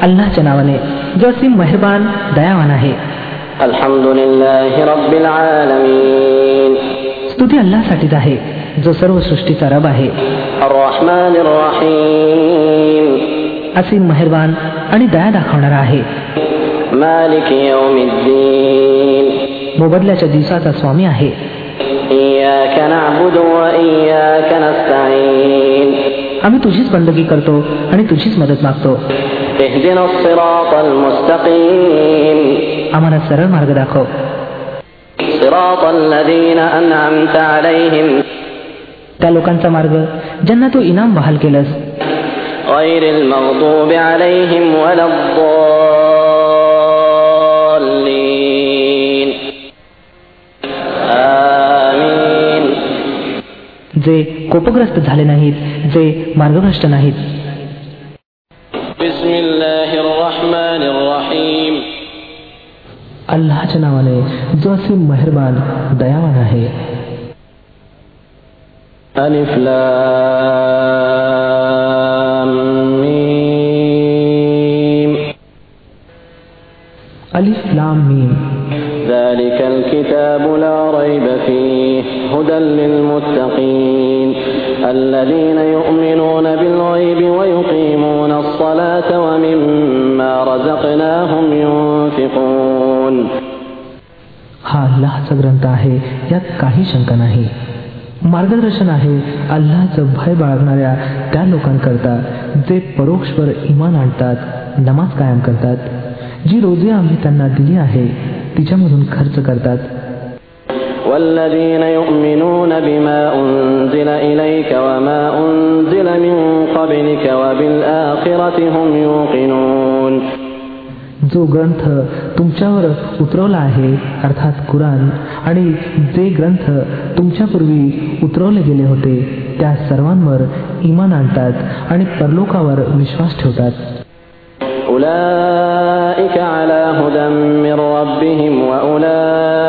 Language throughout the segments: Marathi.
अल्लाच्या नावाने जो असीम मेहरबान दयावान आहे. स्तुती अल्लासाठीच आहे जो सर्व सृष्टीचा रब आहे. असीम मेहरबान आणि दया दाखवणारा आहे. मोबदल्याच्या दिवसाचा स्वामी आहे. आम्ही तुझीच बंदगी करतो आणि तुझीच मदत मागतो. आम्हाला सरळ मार्ग दाखव. त्या लोकांचा मार्ग ज्यांना तू इनाम बहाल केलंस. जे कोपग्रस्त झाले नाहीत जे मार्गभ्रष्ट नाहीत بسم الله الرحمن الرحيم अल्लाच्या नावाने जो असीम मेहरबान दयावान आहे ألف لام ميم अलिफ लाम मीम ذلك الكتاب لا ريب فيه هدى للمتقين الذين يؤمنون بالغيب ويقيمون الصلاة ومما رزقناهم ينفقون. हा अल्लाचा ग्रंथ आहे यात काही शंका नाही. मार्गदर्शन आहे अल्लाहचं भय बाळगणाऱ्या त्या लोकांकरता जे परोक्षवर इमान आणतात नमाज कायम करतात. जी रोजी आम्ही त्यांना दिली आहे तिच्यामधून खर्च करतात. والذين يؤمنون بما أنزل إليك وما أنزل من قبلك وبالآخرة هم يوقنون जो ग्रंथ तुमच्यावर उतरवला आहे अर्थात कुराण आणि जे ग्रंथ तुमच्यापूर्वी उतरवले गेले होते त्या सर्वांवर इमान आणतात आणि परलोकावर विश्वास ठेवतात أولئك على هدى من ربهم وأولئك هم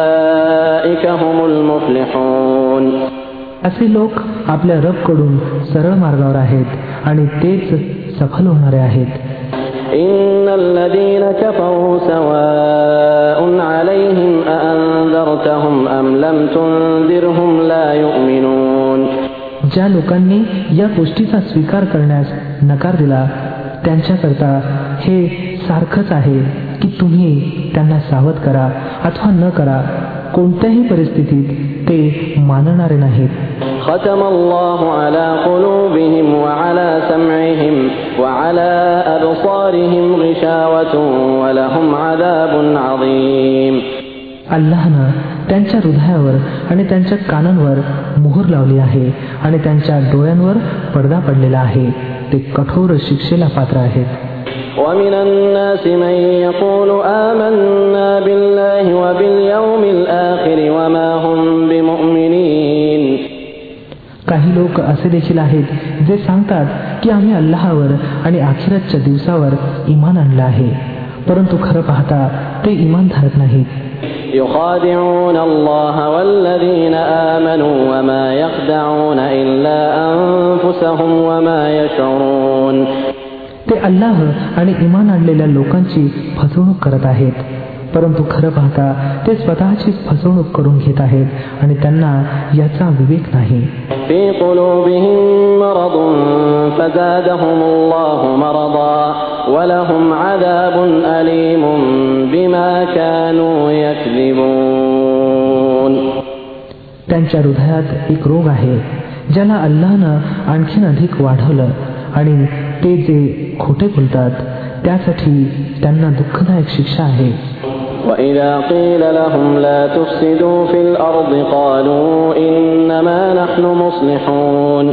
المفلحون असे लोक आपल्या रबकडून सरळ मार्गावर आहेत आणि तेच सफल होणारे आहेत إن الذين كفروا سواء عليهم أأنذرتهم أم لم تنذرهم لا يؤمنون ज्या लोकांनी या गोष्टीचा स्वीकार करण्यास नकार दिला त्यांच्याकरता हे सारखंच आहे की तुम्ही त्यांना सावध करा अथवा न करा कोणत्याही परिस्थितीत ते मानणारे नाहीत ختم الله على قلوبهم وعلى سمعهم وعلى أبصارهم غشاوة ولهم عذاب عظيم अल्लाहनं त्यांच्या हृदयावर आणि त्यांच्या कानांवर मोहर लावली आहे आणि त्यांच्या डोळ्यांवर पडदा पडलेला आहे ते कठोर शिक्षेला पात्र आहेत ومن الناس من يقول آمنا بالله وباليوم الآخر وما هم بمؤمنين काही लोक असे देखील आहेत जे सांगतात की आम्ही अल्लाहवर आणि आखिरतच्या दिवसावर इमान आणलं आहे परंतु खरं पाहता ते इमान धरत नाहीत يخادعون الله والذين آمنوا وما يخدعون إلا أنفسهم وما يشعرون ते अल्लाह आणि इमान आणलेल्या लोकांची फसवणूक करत आहेत. परंतु खरं पाहता ते स्वतःचीच फसवणूक करून घेत आहेत आणि त्यांना याचा विवेक नाही. त्यांच्या हृदयात एक रोग आहे ज्याला अल्लानं आणखीन अधिक वाढवलं आणि ते जे खोटे बोलतात त्यासाठी त्यांना दुःखदायक शिक्षा आहे وإذا قيل لهم لا تفسدوا في الأرض قالوا إنما نحن مصلحون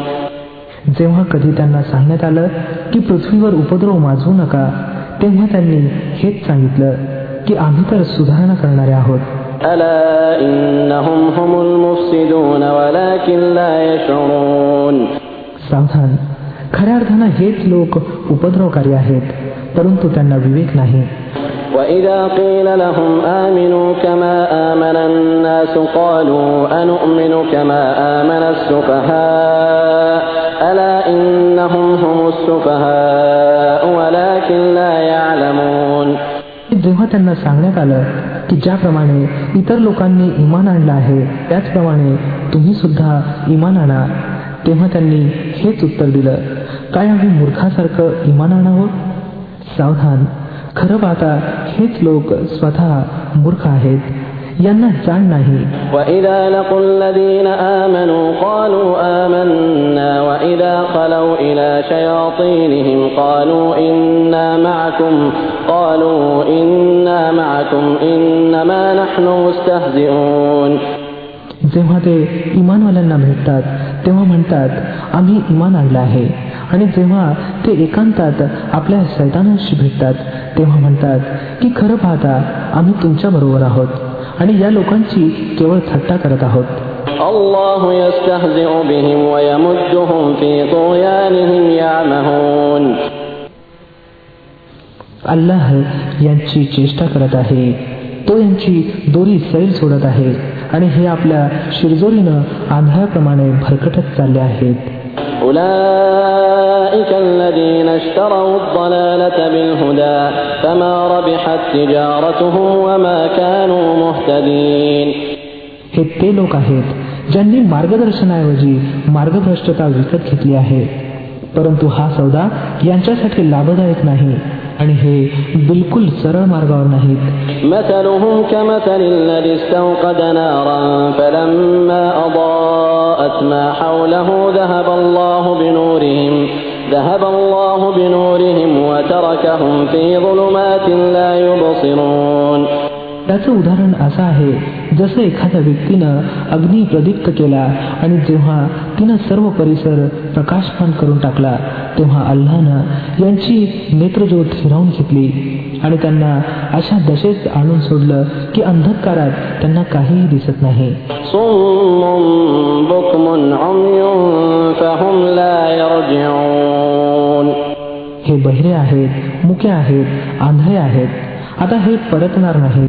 जेव्हा कधी त्यांना सांगण्यात आलं की पृथ्वीवर उपद्रव माजवू नका तेव्हा त्यांनी हेच सांगितलं की आम्ही तर सुधारणा करणारे आहोत ألا إنهم هم المفسدون ولكن لا يشعرون सावधान खऱ्या अर्थानं हेच लोक उपद्रवकारी आहेत परंतु त्यांना विवेक नाही وإذا قيل لهم آمنوا كما آمن الناس قالوا أنؤمن كما آمن السفهاء ألا إنهم هم السفهاء ولكن لا يعلمون जेव्हा त्यांना सांगण्यात आलं की ज्याप्रमाणे इतर लोकांनी इमान आणलं आहे त्याचप्रमाणे तुम्ही सुद्धा इमान आणा तेव्हा त्यांनी हेच उत्तर दिलं काय आम्ही मूर्खासारखं इमान आणावं सावधान खरं पाहता हेच लोक स्वतः मूर्ख आहेत यांना जाण नाही وإذا لقوا الذين آمنوا قالوا آمنا وإذا خلوا إلى شياطينهم قالوا إنا معكم قالوا إنا معكم إنما نحن مستهزئون जेव्हा ते इमानवाल्यांना भेटतात तेव्हा म्हणतात आम्ही इमान आणलं आहे आणि जेव्हा ते एकांतात आपल्या सैतानांशी भेटतात तेव्हा म्हणतात की खरं पाहता आम्ही तुमच्या बरोबर आहोत आणि या लोकांची केवळ थट्टा करत आहोत. अल्लाह यांची चेष्टा करत आहे. तो यांची दोरी सैल सोडत आहे आणि हे आपल्या शिरजोरीनं आंधळाप्रमाणे भरकटत चालले आहेत. أولئك الذين اشتروا الضلالة بالهدى فما ربحت تجارتهم وما كانوا مهتدين हे ते लोक आहेत ज्यांनी मार्गदर्शनाऐवजी मार्गभ्रष्टता विकत घेतली आहे परंतु हा सौदा यांच्यासाठी लाभदायक नाही आणि हे बिलकुल सरळ मार्गावर नाहीत مثلهم كمثل الذي استوقد نارا فلما أضاءت ما حوله ذهب الله بنورهم ذهب الله بنورهم وتركهم في ظلمات لا يبصرون त्याचं उदाहरण असं आहे जसं एखाद्या व्यक्तीनं अग्नी प्रदीप्त केला आणि जेव्हा तिनं सर्व परिसर प्रकाशमान करून टाकला तेव्हा अल्लानं यांची नेत्रज्योत हिरावून घेतली आणि त्यांना अशा दशेत आणून सोडलं की अंधकारात त्यांना काहीही दिसत नाही. हे बहिरे आहेत मुके आहेत आंधळे आहेत. आता हे परतणार नाहीत.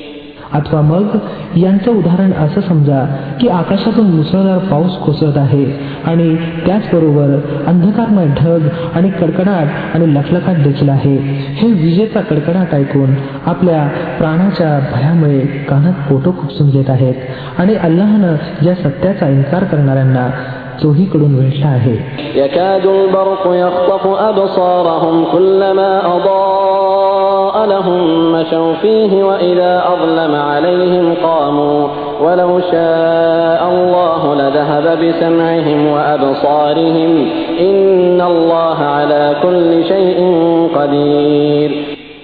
अथवा मग यांचं उदाहरण असं समजा की आकाशातून मुसळधार पाऊस कोसळत आहे आणि त्याचबरोबर अंधकारमय ढग आणि कडकडाट आणि लखलखाट देखील आहे. हे विजेचा कडकडाट ऐकून आपल्या प्राणाच्या भयामुळे कानात पोटो खुपसून घेत आहेत आणि अल्लाहनं या सत्याचा इन्कार करणाऱ्यांना चोहीकडून वेढला आहे يكاد البرق يخطف أبصارهم كلما أضاء لهم مشوا فيه وإذا أظلم عليهم قاموا ولو شاء الله لذهب بسمعهم وأبصارهم إن الله على كل شيء قدير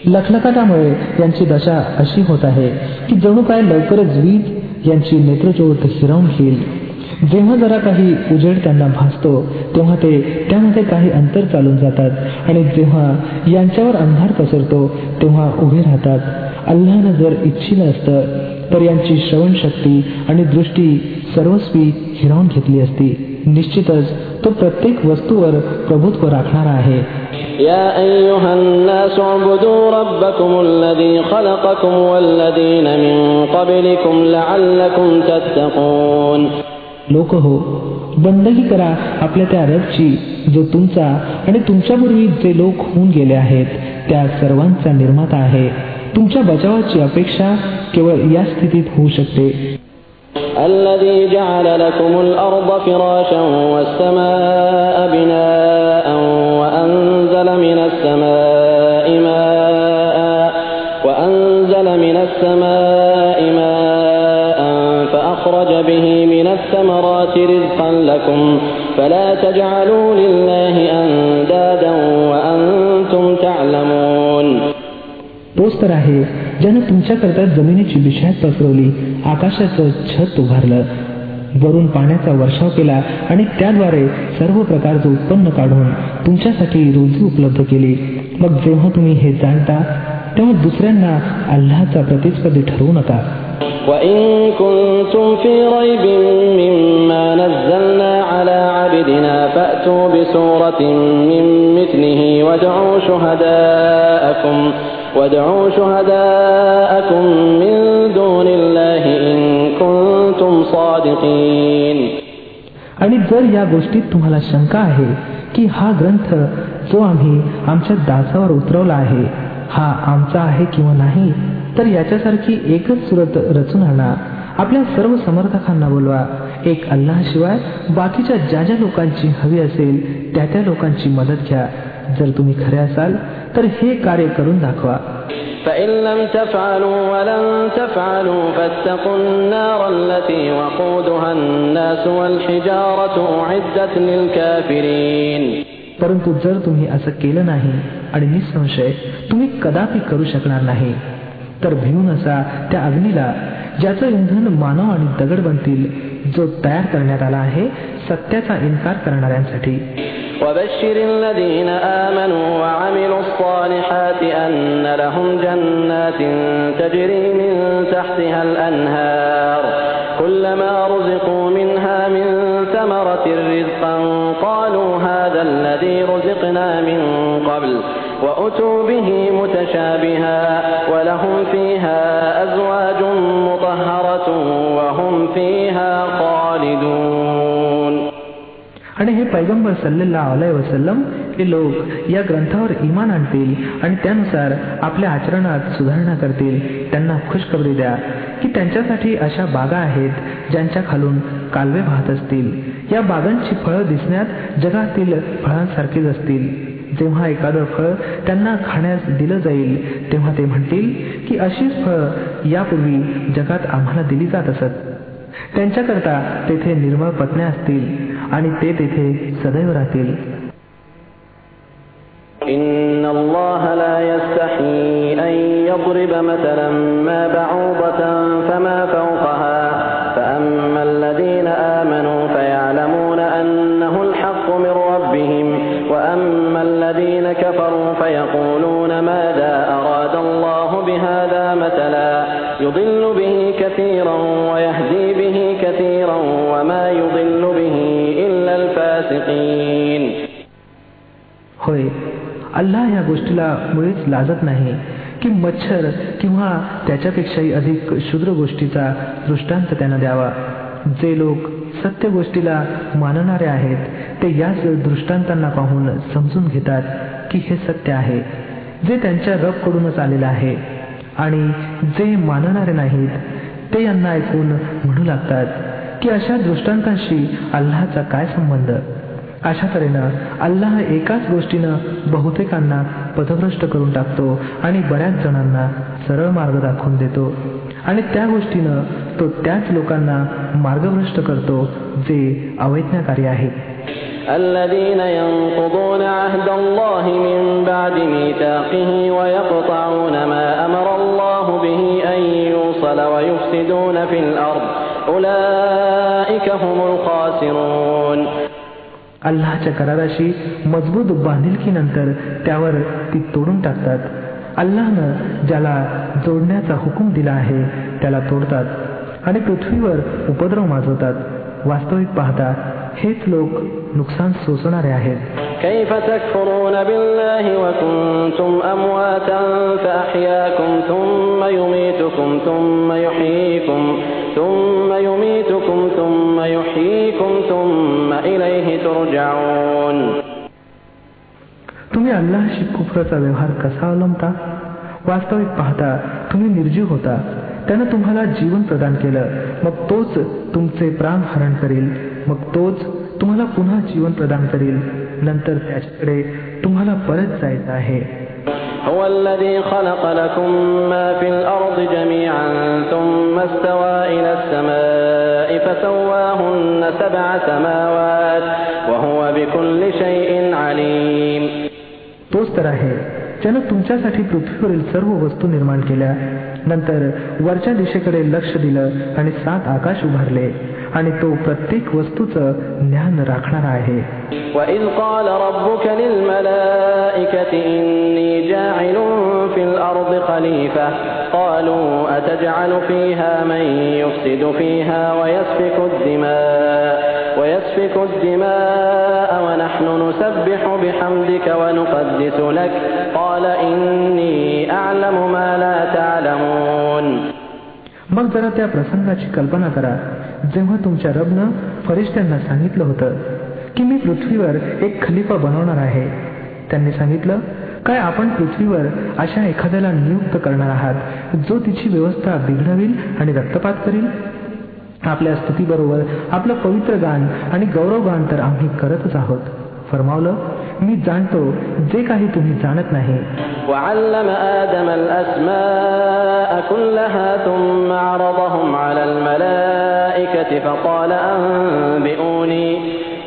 लखलखाटामुळे यांची दशा अशी होत आहे की जणू काय लवकरच वीज यांची नेत्रज्योत हिरावून घेईल जेव्हा जरा काही उजेड त्यांना भासतो तेव्हा ते त्यामध्ये काही अंतर चालून जातात. आणि जेव्हा यांच्यावर अंधार पसरतो तेव्हा उभे राहतात. अल्लानं जर इच्छिलं असतं तर यांची श्रवणशक्ती आणि दृष्टी सर्वस्वी हिरावून घेतली असती. निश्चितच तो प्रत्येक वस्तूवर प्रभुत्व राखणारा आहे. या أيها الناس اعبدوا ربكم الذي خلقكم والذين من قبلكم لعلكم تتقون लोक हो बंदगी करा आपल्या त्या रबची जो तुमचा आणि तुमच्यापूर्वी जे लोक होऊन गेले आहेत त्या सर्वांचा निर्माता आहे तुमच्या बचावाची अपेक्षा केवळ या स्थितीत होऊ शकते الذي جعل لكم الأرض فراشا والسماء بناء وأنزل من السماء ماء وأنزل من السماء ماء فأخرج به من الثمرات رزقا لكم فلا تجعلوا لله أندادا وأنتم تعلمون तोच तर आहे ज्यानं तुमच्याकरता जमिनीची बिशात पसरवली आकाशाचं छत उभारलं वरून पाण्याचा वर्षाव केला आणि त्याद्वारे सर्व प्रकारचं उत्पन्न काढून तुमच्यासाठी रोजी उपलब्ध केली मग जेव्हा तुम्ही हे जाणता तेव्हा दुसऱ्यांना अल्लाचा प्रतिस्पर्धी ठरवू नका وإن كنتم في ريب مما نزلنا على عبدنا فأتوا بسورة من مثله وادعوا شهداءكم وادعوا شهداءكم من دون الله إن كنتم صادقين आणि जर या गोष्टीत तुम्हाला शंका आहे की हा ग्रंथ जो आम्ही आमच्या दासावर उतरवला आहे हा आमचा आहे किंवा नाही तर याच्यासारखी एकच सुरत रचून आणा. आपल्या सर्व समर्थकांना बोलवा. एक अल्लाशिवाय बाकीच्या ज्या ज्या लोकांची हवी असेल त्या त्या लोकांची मदत घ्या. जर तुम्ही खरे असाल तर हे कार्य करून दाखवा. परंतु जर तुम्ही असं केलं नाही आणि निसंशय तुम्ही कदापि करू शकणार नाही. तर भिवून असा त्या अग्नीला ज्याचं इंधन मानव आणि दगड बनतील जो तयार करण्यात आला आहे सत्याचा इन्कार करणाऱ्यांसाठी وبشر الذين آمنوا وعملوا الصالحات أن لهم جنات تجري من تحتها الأنهار كلما رزقوا منها من ثمرة رزقا قالوا هذا الذي رزقنا من قبل وأتوا به متشابها ولهم فيها أزواج مطهرة وهم فيها خالدون आणि हे पैगंबर सल्लेला अलय वसलम हे लोक या ग्रंथावर इमान आणतील आणि त्यानुसार आपल्या आचरणात सुधारणा करतील त्यांना खुशखबरी द्या की त्यांच्यासाठी अशा बागा आहेत ज्यांच्या खालून कालवे वाहत असतील या बागांची फळं दिसण्यात जगातील फळांसारखीच असतील जेव्हा एखादं फळ त्यांना खाण्यास दिलं जाईल तेव्हा ते म्हणतील की अशीच फळं यापूर्वी जगात आम्हाला दिली जात असत त्यांच्याकरता तेथे निर्मळ पत्न्या असतील आणि ते तेथे सदैव राहतील إن الله لا يستحي أن يضرب مثلا ما بعوضة गोष्टीला मुळीच लाजत नाही. की मच्छर किंवा त्याच्यापेक्षाही अधिक क्षुद्र गोष्टीचा दृष्टांत त्यांना द्यावा. जे लोक सत्य गोष्टीला मानणारे आहेत ते याच दृष्टांतांना पाहून समजून घेतात की हे सत्य आहे. जे त्यांच्या रबकडूनच आलेलं आहे आणि जे मानणारे नाहीत ते यांना ऐकून म्हणू लागतात की अशा दृष्टांतांशी अल्लाचा काय संबंध? अशा तऱ्हेनं अल्लाह एकाच गोष्टीनं बहुतेकांना पथभ्रष्ट करून टाकतो आणि बऱ्याच जणांना सरळ मार्ग दाखवून देतो आणि त्या गोष्टीनं तो त्याच लोकांना मार्गभ्रष्ट करतो जे अवैज्ञाकारी आहेत الذين ينقضون عهد الله من بعد ميثاقه ويقطعون ما أمر الله به أن يوصل ويفسدون في الأرض أولئك هم الخاسرون अल्लाच्या कराराशी मजबूत बांधिलकीनंतर त्यावर ती तोडून टाकतात. अल्लानं ज्याला जोडण्याचा हुकूम दिला आहे त्याला तोडतात आणि पृथ्वीवर उपद्रव माजवतात. वास्तविक पाहता हेच लोक नुकसान सोसणारे आहेत كيف تكفرون بالله وكنتم أمواتا فأحياكم ثم يميتكم ثم يحييكم ثم يميتكم ثم يحييكم ثم إليه ترجعون तुम्ही अल्लाशी कुफराचा व्यवहार कसा अवलंबता वास्तविक पाहता तुम्ही निर्जीव होता त्यानं तुम्हाला जीवन प्रदान केलं मग तोच तुमचे प्राण हरण करील मग तोच तुम्हाला पुन्हा जीवन प्रदान करील नंतर त्याच्याकडे तुम्हाला परत जायचं आहे هو الذي خلق لكم ما في الأرض جميعا ثم استوى إلى السماء فسواهن سبع سماوات وهو بكل شيء عليم तोच तर आहे ज्यानं तुमच्यासाठी पृथ्वीवरील सर्व वस्तू निर्माण केल्या नंतर वरच्या दिशेकडे लक्ष दिलं आणि सात आकाश उभारले आणि तो प्रत्येक वस्तूचं ज्ञान राखणारा आहे وإذ قال ربك للملائكة إني جاعل في الأرض خليفة قالوا أتجعل فيها من يفسد فيها ويسفك الدماء ويسفك الدماء ونحن نسبح بحمدك ونقدس لك قال إني أعلم ما لا تعلمون मग जरा त्या प्रसंगाची कल्पना करा. जेव्हा तुमच्या रबनं फरिश्त्यांना सांगितलं होतं की मी पृथ्वीवर एक खलिफा बनवणार आहे त्यांनी सांगितलं काय आपण पृथ्वीवर अशा एखाद्याला नियुक्त करणार आहात जो तिची व्यवस्था बिघडवील आणि रक्तपात करील? आपल्या स्तुतीबरोबर आपलं पवित्र गान आणि गौरवगान तर आम्ही करतच आहोत फरमावलं मी जाणतो जे काही तुम्ही जाणत नाही وعلم آدم الأسماء كلها ثم عرضهم على الملائكة فقال أنبئوني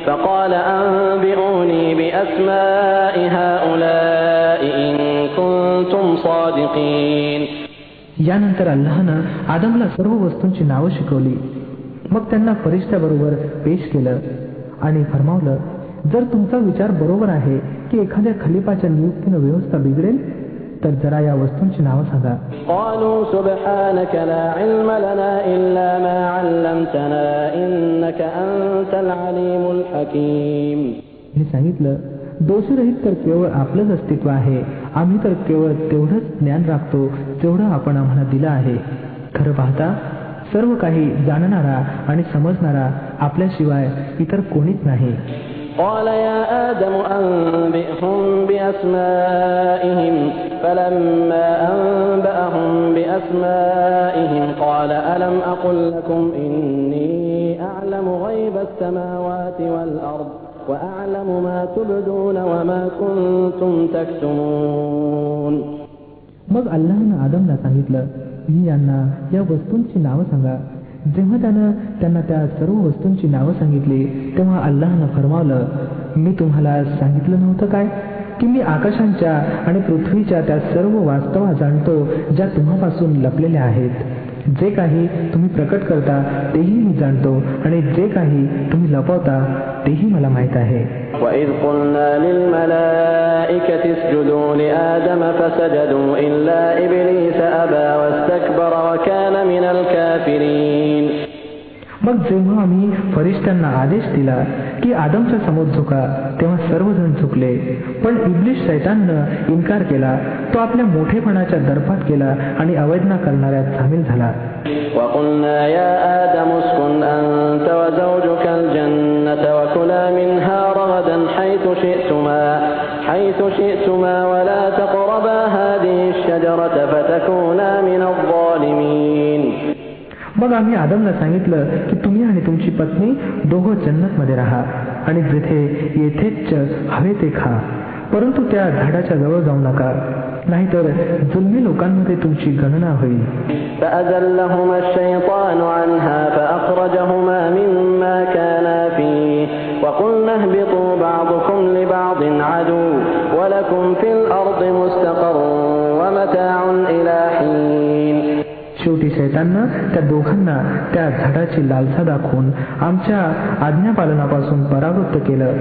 فقال أنبئوني بأسماء هؤلاء إن كنتم صادقين यानंतर अल्लाहनं आदमला सर्व वस्तूंची नावं शिकवली मग त्यांना फरिश्त्याबरोबर पेश केलं आणि फरमावलं जर तुमचा विचार बरोबर आहे की एखाद्या खलिपाच्या नियुक्तीनं व्यवस्था बिघडेल तर जरा या वस्तूंची नावं सांगा. हे सांगितलं दोषरहित तर केवळ आपलंच अस्तित्व आहे. आम्ही तर केवळ तेवढंच ज्ञान राखतो तेवढं आपण आम्हाला दिलं आहे. खरं पाहता सर्व काही जाणणारा आणि समजणारा आपल्याशिवाय इतर कोणीच नाही. قال يا آدم أنبئهم بأسمائهم فلما أنبأهم بأسمائهم قال ألم أقل لكم إني أعلم غيب السماوات والأرض وأعلم ما تبدون وما كنتم تكتمون मग अल्लाहनं आदमला सांगितलं मी यांना या वस्तूंची नावं सांगा जेव्हा त्यानं त्यांना त्या सर्व वस्तूंची नावं सांगितली तेव्हा अल्लाहनं फरमावलं मी तुम्हाला सांगितलं नव्हतं काय? की मी आकाशांच्या आणि पृथ्वीच्या त्या सर्व वास्तवा जाणतो ज्या तुम्हापासून लपलेल्या आहेत. जे काही तुम्ही प्रकट करता तेही मी जाणतो आणि जे काही तुम्ही लपवता तेही मला माहीत आहे وإذ قلنا للملائكة اسجدوا لآدم فسجدوا إلا إبليس أبى واستكبر وكان من الكافرين मग जेव्हा आम्ही फरिश्त्यांना आदेश दिला की आदमच्या समोर झुका तेव्हा सर्वजण झुकले पण इब्लिश शैताननं इन्कार केला तो आपल्या मोठेपणाच्या दर्पात गेला आणि अवैधना करणाऱ्यात सामील झाला وقلنا يا آدم اسكن أنت وزوجك الجنة وكلا منها رغدا حيث شئتما حيث شئتما ولا تقربا هذه الشجرة فتكونا मग आम्ही आदमला सांगितलं की तुम्ही आणि तुमची पत्नी दोघं जन्नत मध्ये राहा आणि जिथे येथेच हवे ते खा परंतु त्या झाडाच्या जवळ जाऊ नका नाहीतर जुलमी लोकांमध्ये तुमची गणना होईल فأزلهما الشيطان عنها فأخرجهما مما كانا فيه وقلنا اهبطوا بعضكم لبعض عدو ولكم في الأرض مستقر शेवटी शैताननं त्या दोघांना त्या झाडाची लालसा दाखवून आमच्या आज्ञापालनापासून परावृत्त केलं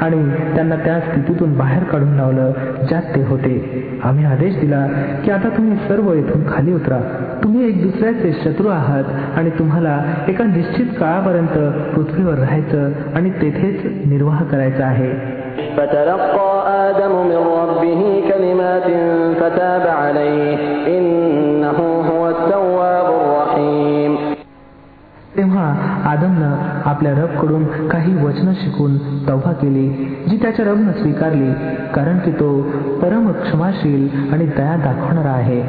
आणि त्यांना त्या स्थितीतून बाहेर काढून लावलं ज्यात ते होते आम्ही आदेश दिला की आता तुम्ही सर्व येथून खाली उतरा तुम्ही एक दुसऱ्याचे शत्रू आहात आणि तुम्हाला एका निश्चित काळापर्यंत पृथ्वीवर राहायचं आणि तेथेच निर्वाह करायचा आहे فتلقى آدم من ربه كلمات فتاب عليه असताना आदमनं आपल्या रबकडून काही वचनं शिकून तव्हा केली जी त्याच्या रबनं स्वीकारली कारण की तो परम क्षमाशील आणि दया दाखवणारा आहे.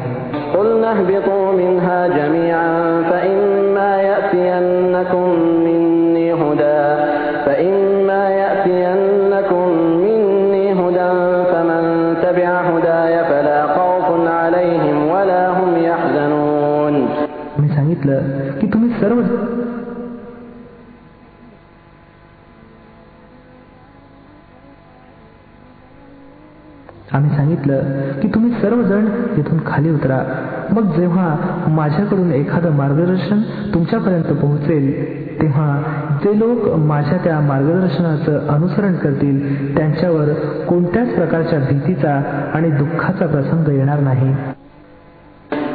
की तुम्ही सर्व आम्ही सांगितलं की तुम्ही सर्वजण येथून खाली उतरा मग जेव्हा माझ्याकडून एखादं मार्गदर्शन तुमच्यापर्यंत पोहोचेल तेव्हा जे लोक माझ्या त्या मार्गदर्शनाचं अनुसरण करतील त्यांच्यावर कोणत्याच प्रकारच्या भीतीचा आणि दुःखाचा प्रसंग येणार नाही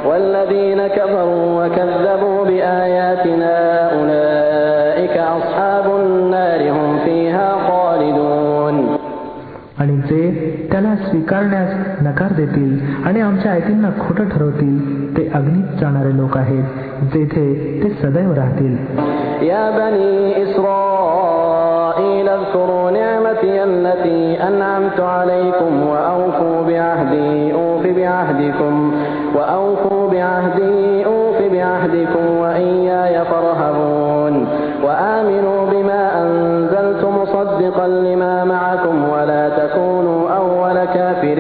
والذين كفروا وكذبوا بآياتنا أولئك आणि जे त्याला स्वीकारण्यास नकार देतील आणि आमच्या आयतींना खोटं ठरवतील ते अग्नीत जाणारे लोक आहेत जेथे ते सदैव राहतील या बनी إسرائيل اذكروا نعمتي التي أنعمت عليكم وأوفوا بعهدي أوف بعهدكم وأوفوا بعهدي أوف بعهدكم وإياي فارهبون وآمنوا بما أنزلت مصدقا لما معكم ولا تكونوا أول كافر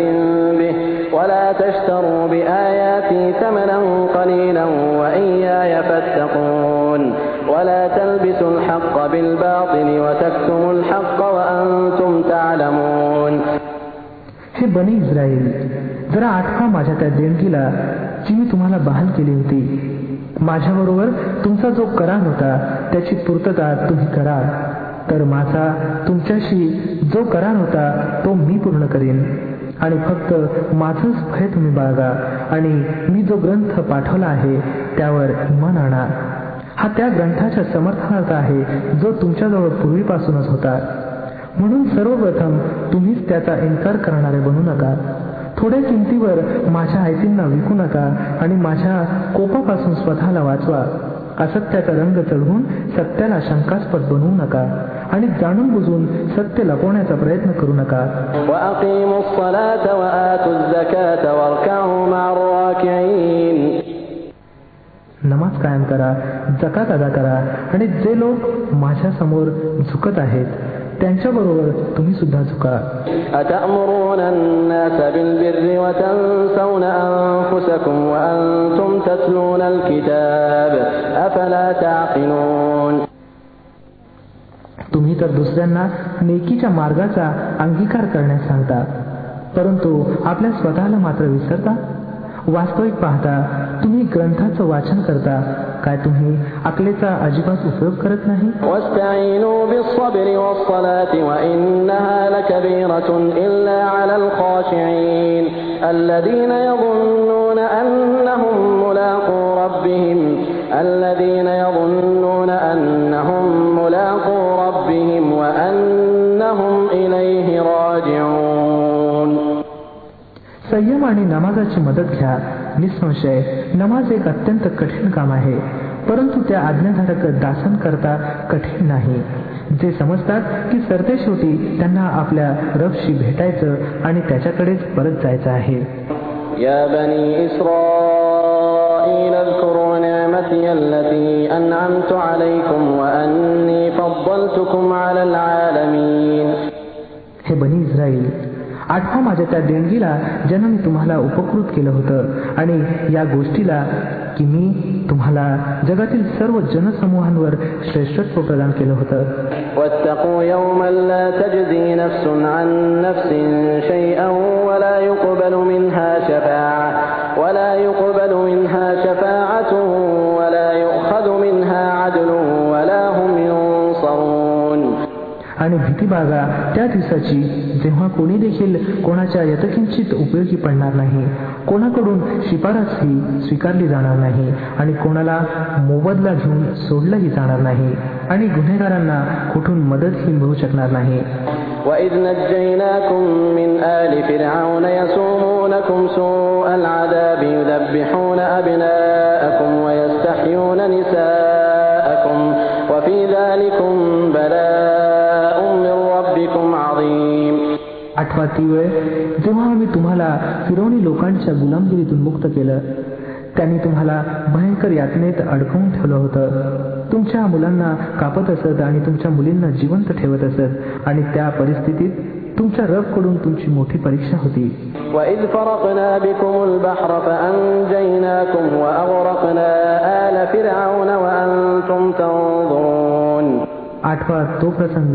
به ولا تشتروا بآياتي ثمنا قليلا وإياي فاتقون ولا تلبسوا الحق بالباطل وتكتموا الحق وأنتم تعلمون हे बनी इस्रायल जरा आठवा माझ्या त्या देणगीला जी मी तुम्हाला बहाल केली होती माझ्याबरोबर तुमचा जो करार होता त्याची पूर्तता तुम्ही करा तर माझा तुमच्याशी जो करार होता तो मी पूर्ण करीन. आणि फक्त माझंच भय तुम्ही बाळगा आणि मी जो ग्रंथ पाठवला आहे त्यावर मन आणा. हा त्या ग्रंथाच्या समर्थनार्थ आहे जो तुमच्याजवळ पूर्वीपासूनच होता. म्हणून सर्वप्रथम तुम्हीच त्याचा इन्कार करणारे बनू नका. थोड्या किमतीवर माझ्या आयतींना विकू नका आणि माझ्या कोपापासून स्वतःला वाचवा. असत्याचा रंग चढवून सत्याला शंकास्पद बनवू नका आणि जाणून बुजून सत्य लपवण्याचा प्रयत्न करू नका. नमाज कायम करा जकात अदा करा आणि जे लोक माझ्यासमोर झुकत आहेत त्यांच्या बरोबर तुम्ही सुद्धा चुका तुम्ही तर दुसऱ्यांना नेकीच्या मार्गाचा अंगीकार करण्यास सांगता परंतु आपल्या स्वतःला मात्र विसरता? वास्तविक पाहता तुम्ही ग्रंथाचं वाचन करता काय तुम्ही अकलेचा अजिबात उपयोग करत नाही واستعينوا بالصبر والصلاة وإنها لكبيرة إلا على الخاشعين الذين يظنون أنهم ملاقو ربهم الذين يظنون أنهم संयम आणि नमाजाची मदत घ्या निसंशय नमाज एक अत्यंत कठीण काम आहे परंतु त्या आज्ञाधारक दासन करता कठीण नाही जे समजतात की सरतेशेवटी त्यांना आपल्या रबशी भेटायचं आणि त्याच्याकडेच परत जायचं आहे يا بني إسرائيل اذكروا نعمتي التي أنعمت عليكم وأني فضلتكم على العالمين हे बनी इस्राईल आठवा माझ्या त्या देणगीला ज्यानं मी तुम्हाला उपकृत केलं होतं आणि या गोष्टीला की मी तुम्हाला जगातील सर्व जनसमूहांवर श्रेष्ठत्व प्रदान केलं होतं واتقوا يوما لا تجزي نفس عن نفس شيئا ولا يقبل منها شفاعة ولا يقبل منها شفاعة आणि भीती बाळगा त्या दिवसाची जेव्हा कोणी देखील कोणाच्या यतकिंचित उपयोगी पडणार नाही कोणाकडून शिफारसही स्वीकारली जाणार नाही आणि कोणाला मोबदला घेऊन सोडलंही जाणार नाही आणि गुन्हेगारांना कुठून मदतही मिळू शकणार नाही وإذ نجيناكم من آل فرعون يسومونكم سوء العذاب يذبحون أبناءكم ويستحيون نساءكم وفي ذلكم بلاء आठवा ती वेळ जेव्हा आम्ही तुम्हाला फिरवणी लोकांच्या गुलामगिरीतून मुक्त केलं त्यांनी तुम्हाला भयंकर यातनेत अडकवून ठेवलं होतं तुमच्या मुलांना कापत असत आणि तुमच्या मुलींना जिवंत ठेवत असत आणि त्या परिस्थितीत तुमच्या रबकडून तुमची मोठी परीक्षा होती وإذ فرقنا بكم البحر فأنجيناكم وأغرقنا آل فرعون وأنتم تنظرون आठवा तो प्रसंग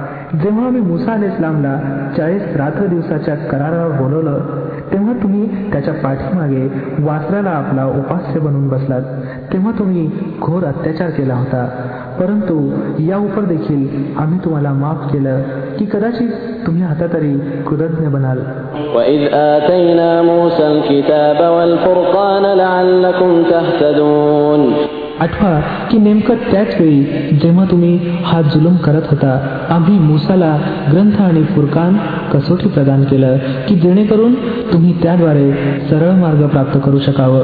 जेव्हा आम्ही मुसा अल इस्लामला चाळीस रात्र दिवसाच्या करारावर बोलवलं तेव्हा तुम्ही त्याच्या पाठीमागे वासराला आपला उपास्य बनवून बसलात तेव्हा तुम्ही घोर अत्याचार केला होता परंतु या उपर देखील आम्ही तुम्हाला माफ केलं की कदाचित तुम्ही आता तरी कृतज्ञ बनाल وإذ آتينا موسى الكتاب والفرقان لعلكم تهتدون आठवा की नेमकं त्याच वेळी जेव्हा तुम्ही हा जुलम करत होता आम्ही मुसाला ग्रंथ आणि फुरकान कसोटी प्रदान केलं की जेणेकरून तुम्ही त्याद्वारे सरळ मार्ग प्राप्त करू शकावं?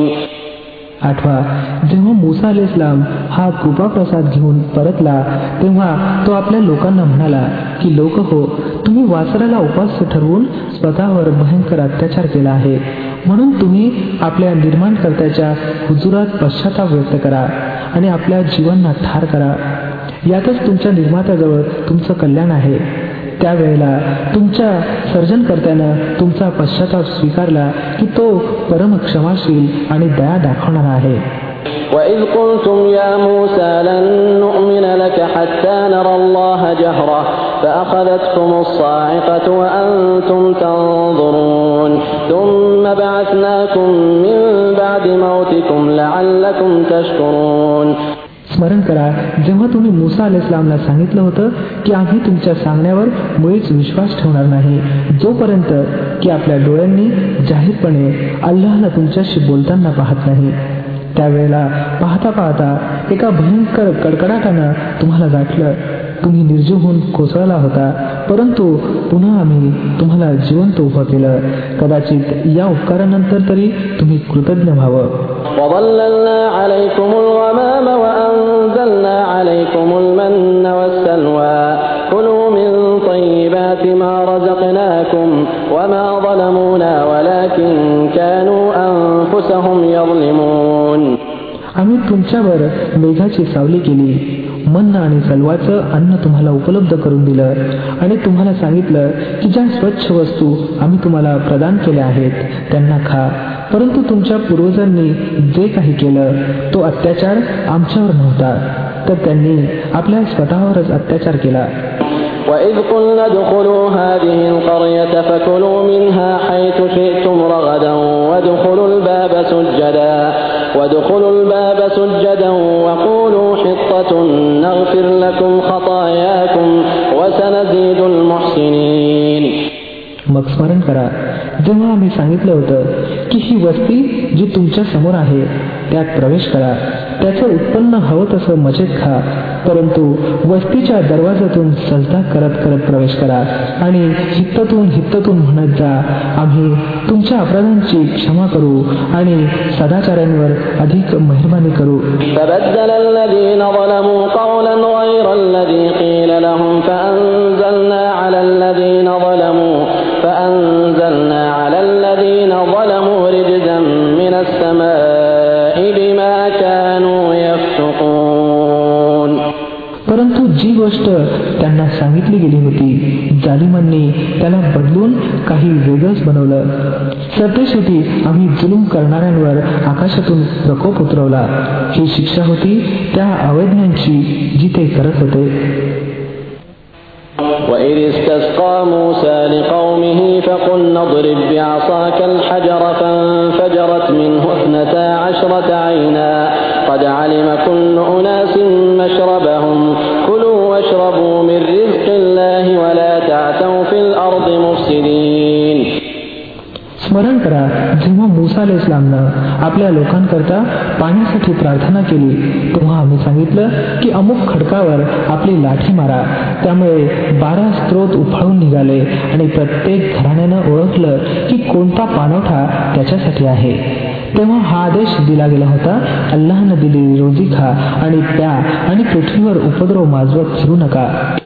आठवा. जेव्हा मुसा अल इस्लाम हा कृपा प्रसाद घेऊन परतला तेव्हा तो आपल्या लोकांना म्हणाला की लोक हो तुम्ही वासराला उपास्य ठरवून स्वतःवर भयंकर अत्याचार केला आहे. म्हणून तुम्ही आपल्या निर्माणकर्त्याच्या हुजुरात पश्चाताप व्यक्त करा आणि आपल्या जीवांना ठार करा. यातच तुमच्या निर्मात्याजवळ तुमचं कल्याण आहे. त्यावेळेला तुमच्या सर्जनकर्त्यानं तुमचा पश्चाताप स्वीकारला की तो परम क्षमाशील आणि दया दाखवणारा आहे وإذ قلتم يا موسى لن نؤمن لك حتى نرى الله جهرة فأخذتكم الصاعقة وأنتم تنظرون ثم بعثناكم من بعد موتكم لعلكم تشكرون स्मरण करा. जेव्हा तुम्ही मुसा अल इस्लामला सांगितलं होतं की आम्ही तुमच्या सांगण्यावर मुळीच विश्वास ठेवणार नाही जोपर्यंत की आपल्या डोळ्यांनी जाहीरपणे अल्लाहला तुमच्याशी बोलताना पाहत नाही. त्यावेळेला पाहता पाहता एका भयंकर कडकडाटानं तुम्हाला गाठलं. तुम्ही निर्जीव होऊन कोसळला होता परंतु पुन्हा आम्ही तुम्हाला जिवंत उभं केलं. कदाचित या उपकारानंतर तरी तुम्ही कृतज्ञ व्हावं. وظللنا عليكم الغمام وأنزلنا عليكم المن والسلوى كلوا من طيبات ما رزقناكم وما ظلمونا ولكن كانوا أنفسهم يظلمون आम्ही तुमच्यावर मेघाची सावली केली मन्न आणि सलवाचं अन्न तुम्हाला उपलब्ध करून दिलं आणि तुम्हाला सांगितलं की ज्या स्वच्छ वस्तू आम्ही तुम्हाला प्रदान केल्या आहेत त्यांना खा परंतु तुमच्या पूर्वजांनी जे काही केलं तो अत्याचार आमच्यावर नव्हता तर त्यांनी आपल्या स्वतःवरच अत्याचार केला وإذ قلنا ادخلوا هذه القرية فكلوا منها حيث شئتم رغدا وادخلوا الباب سجدا وادخلوا الباب سجدا وقولوا حطة نغفر لكم خطاياكم وسنزيد المحسنين. مغفرن जेव्हा आम्ही सांगितलं होतं की ही वस्ती जी तुमच्या समोर आहे त्यात प्रवेश करा त्याचं उत्पन्न हवं तसं मजेत खा परंतु वस्तीच्या दरवाजातून सलता करत करत प्रवेश करा आणि हित्ततून हित्ततून म्हणत जा आम्ही तुमच्या अपराधांची क्षमा करू आणि सदाचार्यांवर अधिक मेहरबानी करू فبدل الذين ظلموا قولا غير الذي قيل لهم فأنزلنا على الذين ظلموا فأنزلنا السماء بما كانوا يفسقون परंतु जी गोष्ट त्यांना सांगितली गेली होती जालिमांनी त्याला बदलून काही वेगळंच बनवलं सरतेशेवटी आम्ही जुलूम करणाऱ्यांवर आकाशातून प्रकोप उतरवला ही शिक्षा होती त्या अवैज्ञांची जी ते करत होते وإذ استسقى موسى لقومه فقلنا اضرب بعصاك الحجر فانفجرت منه اثنتا عشرة عينا قد علم كل أناس مشربهم كلوا واشربوا من رزق الله ولا تعثوا في الأرض مفسدين स्मरण करा तेव्हा मुसा इस्लामनं आपल्या लोकांकरता पाण्यासाठी प्रार्थना केली तेव्हा आम्ही सांगितलं की अमुक खडकावर आपली लाठी मारा. त्यामुळे बारा स्त्रोत उफाळून निघाले आणि प्रत्येक घराण्यानं ओळखलं की कोणता पाणवठा त्याच्यासाठी आहे. तेव्हा हा आदेश दिला गेला होता अल्लाहनं दिलेली रोजी खा आणि त्या आणि पृथ्वीवर उपद्रव माजवत फिरू नका.